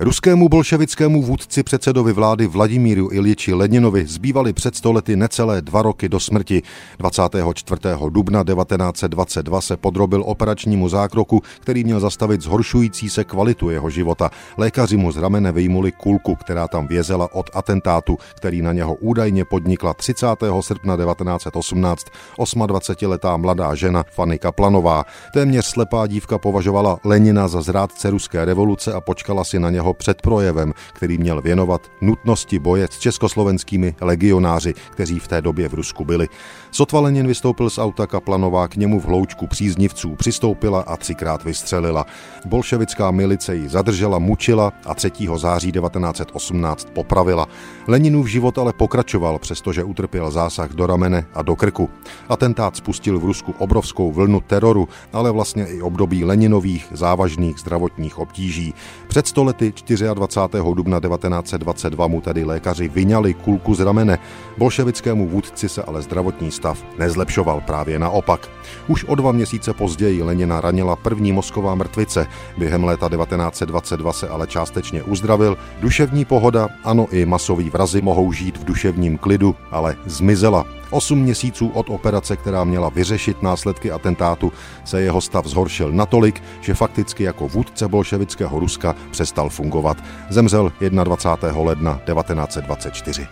Ruskému bolševickému vůdci předsedovi vlády Vladimíru Iliči Leninovi zbývaly před stolety necelé dva roky do smrti. 24. dubna 1922 se podrobil operačnímu zákroku, který měl zastavit zhoršující se kvalitu jeho života. Lékaři mu z ramene vyjmuli kulku, která tam vězela od atentátu, který na něho údajně podnikla 30. srpna 1918 28-letá mladá žena Fanny Kaplanová. Téměř slepá dívka považovala Lenina za zrádce ruské revoluce a počkala si na něho jeho předprojevem, který měl věnovat nutnosti boje s československými legionáři, kteří v té době v Rusku byli. Sotva Lenin vystoupil z auta Kaplanová k němu v hloučku příznivců, přistoupila a třikrát vystřelila. Bolševická milice ji zadržela, mučila a 3. září 1918 popravila. Leninův život ale pokračoval, přestože utrpěl zásah do ramene a do krku. Atentát spustil v Rusku obrovskou vlnu teroru, ale vlastně i období Leninových závažných zdravotních obtíží. Před stolety 24. dubna 1922 mu tedy lékaři vyňali kulku z ramene. Bolševickému vůdci se ale zdravotní stav nezlepšoval právě naopak. Už o dva měsíce později Lenina ranila první mozková mrtvice. Během léta 1922 se ale částečně uzdravil. Duševní pohoda, ano i masový vrazy mohou žít v duševním klidu, ale zmizela. Osm měsíců od operace, která měla vyřešit následky atentátu, se jeho stav zhoršil natolik, že fakticky jako vůdce bolševického Ruska přestal fungovat. Zemřel 21. ledna 1924.